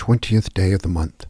twentieth day of the month.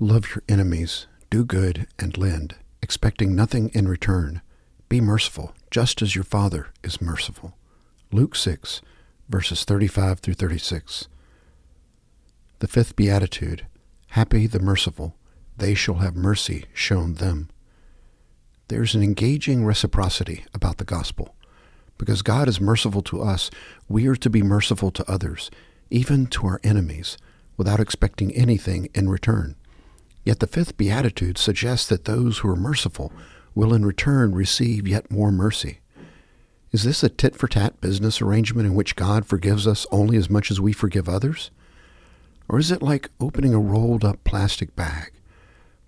Love your enemies, do good, and lend, expecting nothing in return. Be merciful, just as your Father is merciful. Luke 6, verses 35 through 36. The fifth beatitude Happy the merciful, they shall have mercy shown them. There's an engaging reciprocity about the gospel. Because God is merciful to us, we are to be merciful to others, even to our enemies, without expecting anything in return. Yet the fifth beatitude suggests that those who are merciful will in return receive yet more mercy. Is this a tit for tat business arrangement in which God forgives us only as much as we forgive others? Or is it like opening a rolled up plastic bag?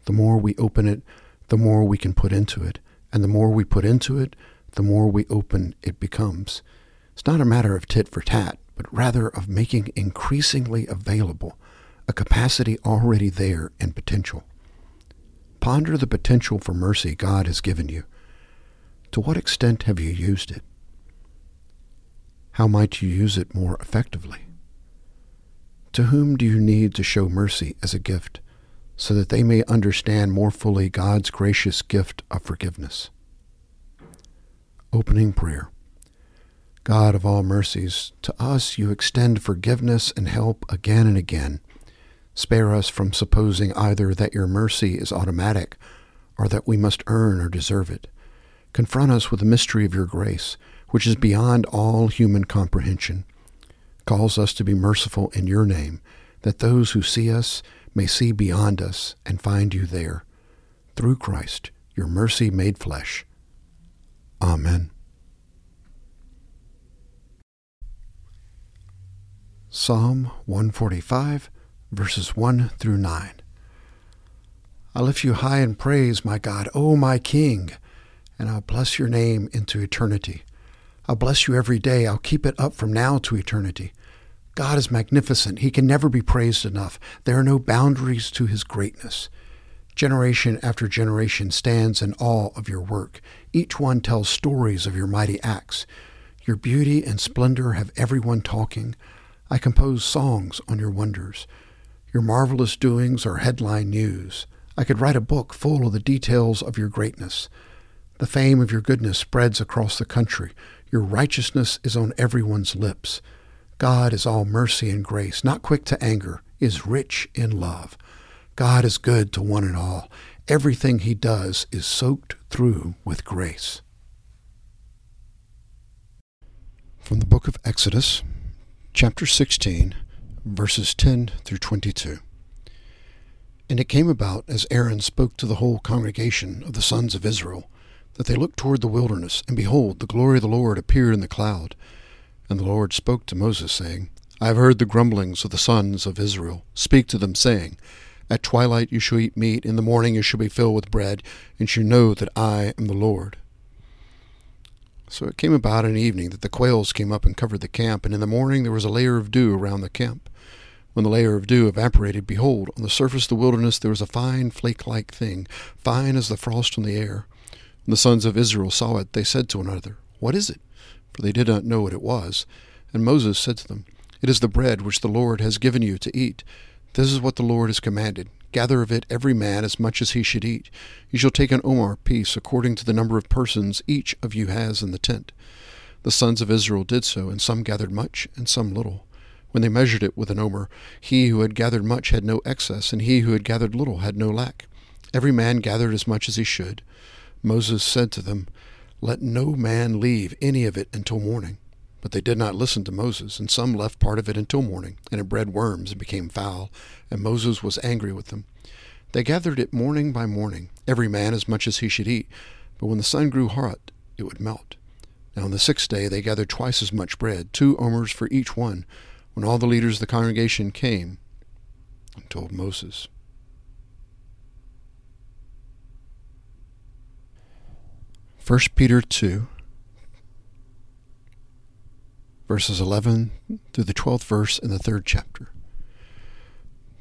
The more we open it, the more we can put into it, and the more we put into it, the more we open it becomes. It's not a matter of tit for tat, but rather of making increasingly available a capacity already there and potential. Ponder the potential for mercy God has given you. To what extent have you used it? How might you use it more effectively? To whom do you need to show mercy as a gift, so that they may understand more fully God's gracious gift of forgiveness? Opening Prayer God of all mercies, to us you extend forgiveness and help again and again. Spare us from supposing either that your mercy is automatic or that we must earn or deserve it. Confront us with the mystery of your grace, which is beyond all human comprehension. Calls us to be merciful in your name, that those who see us may see beyond us and find you there. Through Christ, your mercy made flesh. Amen. Psalm 145, verses 1 through 9. I lift you high in praise, my God, O my King, and I'll bless your name into eternity. I'll bless you every day. I'll keep it up from now to eternity. God is magnificent. He can never be praised enough. There are no boundaries to his greatness. Generation after generation stands in awe of your work. Each one tells stories of your mighty acts. Your beauty and splendor have everyone talking. I compose songs on your wonders. Your marvelous doings are headline news. I could write a book full of the details of your greatness. The fame of your goodness spreads across the country. Your righteousness is on everyone's lips. God is all mercy and grace, not quick to anger, is rich in love. God is good to one and all. Everything he does is soaked through with grace. From the book of Exodus, chapter 16, verses 10 through 22. And it came about, as Aaron spoke to the whole congregation of the sons of Israel, that they looked toward the wilderness, and behold, the glory of the Lord appeared in the cloud. And the Lord spoke to Moses, saying, I have heard the grumblings of the sons of Israel. Speak to them, saying, At twilight you shall eat meat, in the morning you shall be filled with bread, and shall know that I am the Lord. So it came about in the evening that the quails came up and covered the camp, and in the morning there was a layer of dew around the camp. When the layer of dew evaporated, behold, on the surface of the wilderness there was a fine flake like thing, fine as the frost on the air. When the sons of Israel saw it, they said to one another, What is it? for they did not know what it was. And Moses said to them, It is the bread which the Lord has given you to eat. This is what the Lord has commanded. Gather of it every man as much as he should eat. You shall take an omer piece according to the number of persons each of you has in the tent. The sons of Israel did so, and some gathered much, and some little. When they measured it with an omer, he who had gathered much had no excess, and he who had gathered little had no lack. Every man gathered as much as he should. Moses said to them, let no man leave any of it until morning. But they did not listen to Moses, and some left part of it until morning, and it bred worms and became foul, and Moses was angry with them. They gathered it morning by morning, every man as much as he should eat, but when the sun grew hot, it would melt. Now on the sixth day they gathered twice as much bread, two omers for each one, when all the leaders of the congregation came and told Moses. 1 Peter 2, verses 11 through the 12th verse in the third chapter.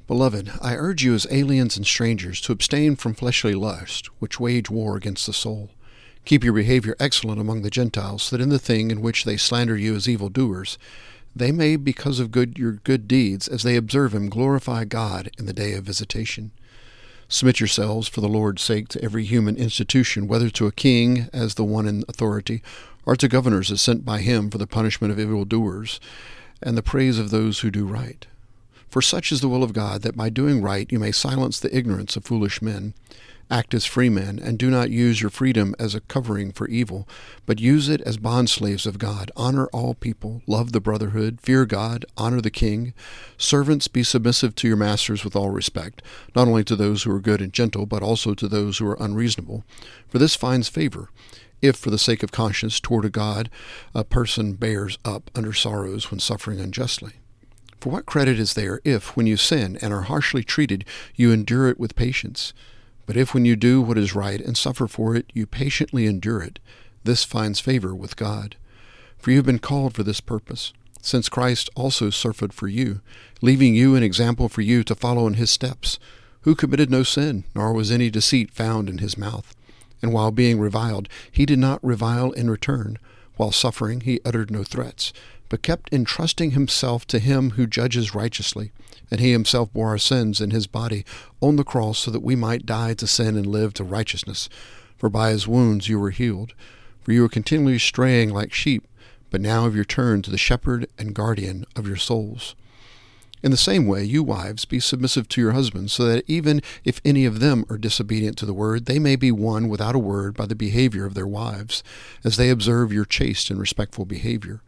Beloved, I urge you as aliens and strangers to abstain from fleshly lust, which wage war against the soul. Keep your behavior excellent among the Gentiles, that in the thing in which they slander you as evildoers, they may, because of good your good deeds, as they observe him, glorify God in the day of visitation. Submit yourselves for the Lord's sake to every human institution, whether to a king as the one in authority, or to governors as sent by him for the punishment of evildoers, and the praise of those who do right. For such is the will of God, that by doing right you may silence the ignorance of foolish men. Act as free men, and do not use your freedom as a covering for evil, but use it as bondslaves of God. Honor all people, love the brotherhood, fear God, honor the king. Servants, be submissive to your masters with all respect, not only to those who are good and gentle, but also to those who are unreasonable. For this finds favor if, for the sake of conscience toward a God, a person bears up under sorrows when suffering unjustly. For what credit is there if, when you sin and are harshly treated, you endure it with patience? But if when you do what is right and suffer for it, you patiently endure it, this finds favor with God. For you have been called for this purpose, since Christ also suffered for you, leaving you an example for you to follow in his steps, who committed no sin, nor was any deceit found in his mouth. And while being reviled, he did not revile in return. While suffering, he uttered no threats, but kept entrusting himself to him who judges righteously and he himself bore our sins in his body on the cross so that we might die to sin and live to righteousness. For by his wounds you were healed. For you were continually straying like sheep, but now have returned to the shepherd and guardian of your souls. In the same way, you wives, be submissive to your husbands, so that even if any of them are disobedient to the word, they may be won without a word by the behavior of their wives, as they observe your chaste and respectful behavior.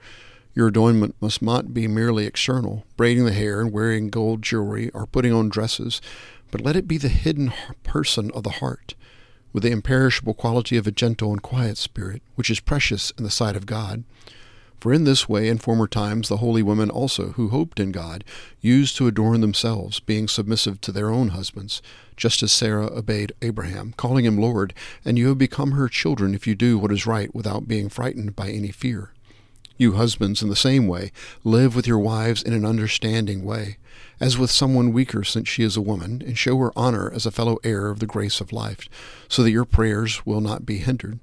Your adornment must not be merely external, braiding the hair and wearing gold jewelry or putting on dresses, but let it be the hidden person of the heart, with the imperishable quality of a gentle and quiet spirit, which is precious in the sight of God. For in this way, in former times, the holy women also, who hoped in God, used to adorn themselves, being submissive to their own husbands, just as Sarah obeyed Abraham, calling him Lord, and you have become her children if you do what is right without being frightened by any fear. You husbands, in the same way, live with your wives in an understanding way, as with someone weaker since she is a woman, and show her honor as a fellow heir of the grace of life, so that your prayers will not be hindered.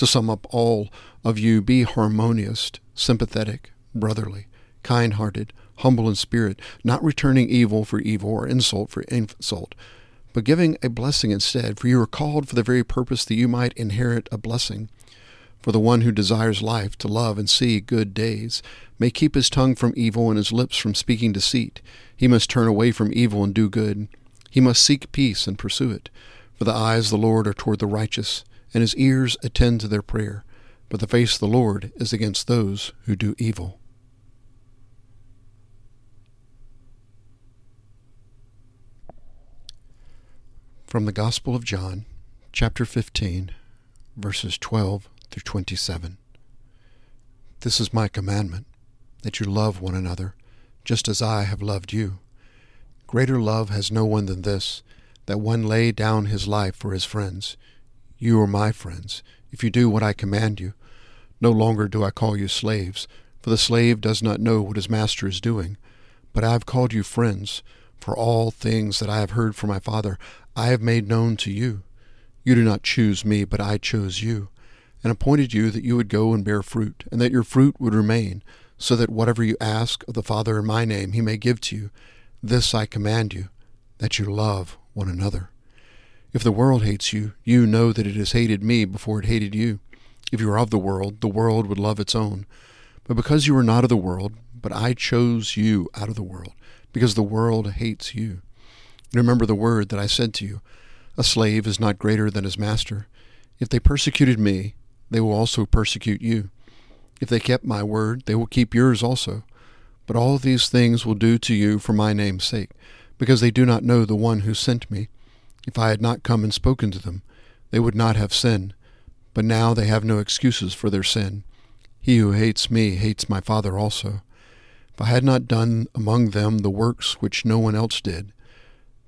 To sum up all of you, be harmonious, sympathetic, brotherly, kind hearted, humble in spirit, not returning evil for evil or insult for insult, but giving a blessing instead, for you are called for the very purpose that you might inherit a blessing. For the one who desires life to love and see good days may keep his tongue from evil and his lips from speaking deceit. He must turn away from evil and do good. He must seek peace and pursue it. For the eyes of the Lord are toward the righteous, and his ears attend to their prayer. But the face of the Lord is against those who do evil. From the Gospel of John, chapter 15, verses 12 through 27. This is my commandment, that you love one another, just as I have loved you. Greater love has no one than this, that one lay down his life for his friends. You are my friends, if you do what I command you. No longer do I call you slaves, for the slave does not know what his master is doing. But I have called you friends, for all things that I have heard from my Father I have made known to you. You do not choose me, but I chose you and appointed you that you would go and bear fruit, and that your fruit would remain, so that whatever you ask of the Father in my name he may give to you. This I command you, that you love one another. If the world hates you, you know that it has hated me before it hated you. If you are of the world, the world would love its own. But because you are not of the world, but I chose you out of the world, because the world hates you. Remember the word that I said to you A slave is not greater than his master. If they persecuted me, they will also persecute you. If they kept my word, they will keep yours also. But all these things will do to you for my name's sake, because they do not know the one who sent me. If I had not come and spoken to them, they would not have sinned. But now they have no excuses for their sin. He who hates me hates my Father also. If I had not done among them the works which no one else did,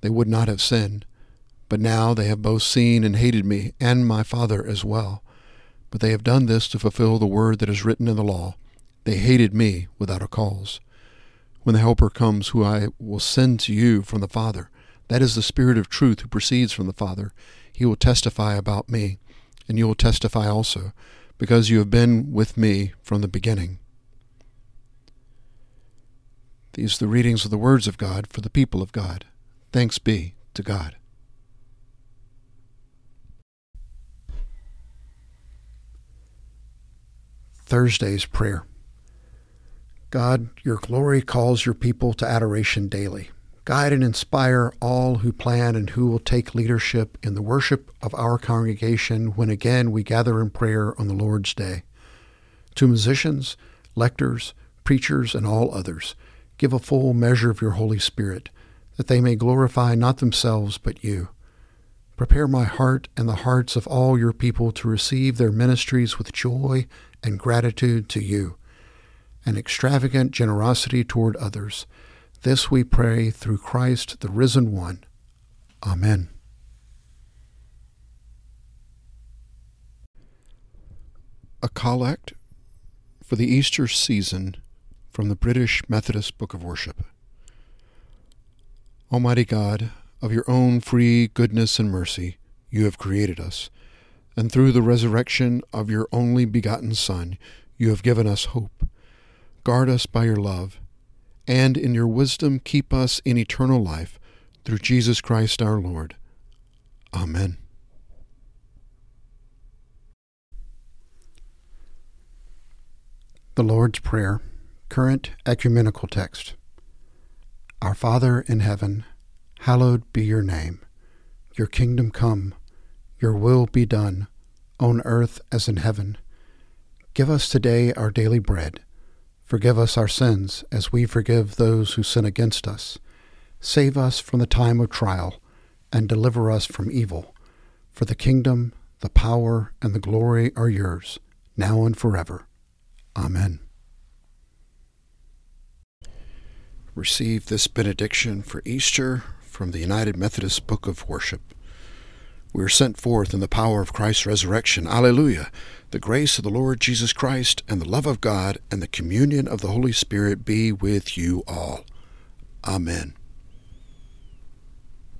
they would not have sinned. But now they have both seen and hated me, and my Father as well. But they have done this to fulfill the word that is written in the law. They hated me without a cause. When the Helper comes, who I will send to you from the Father, that is the Spirit of truth who proceeds from the Father, he will testify about me, and you will testify also, because you have been with me from the beginning. These are the readings of the words of God for the people of God. Thanks be to God. Thursday's Prayer. God, your glory calls your people to adoration daily. Guide and inspire all who plan and who will take leadership in the worship of our congregation when again we gather in prayer on the Lord's Day. To musicians, lectors, preachers, and all others, give a full measure of your Holy Spirit, that they may glorify not themselves but you. Prepare my heart and the hearts of all your people to receive their ministries with joy and gratitude to you, and extravagant generosity toward others. This we pray through Christ, the risen one. Amen. A collect for the Easter season from the British Methodist Book of Worship. Almighty God, of your own free goodness and mercy, you have created us, and through the resurrection of your only begotten Son, you have given us hope. Guard us by your love, and in your wisdom keep us in eternal life through Jesus Christ our Lord. Amen. The Lord's Prayer Current Ecumenical Text Our Father in heaven, hallowed be your name. Your kingdom come, your will be done, on earth as in heaven. Give us today our daily bread. Forgive us our sins as we forgive those who sin against us. Save us from the time of trial, and deliver us from evil. For the kingdom, the power, and the glory are yours, now and forever. Amen. receive this benediction for Easter from the United Methodist Book of Worship. We are sent forth in the power of Christ's resurrection. Alleluia! The grace of the Lord Jesus Christ, and the love of God, and the communion of the Holy Spirit be with you all. Amen.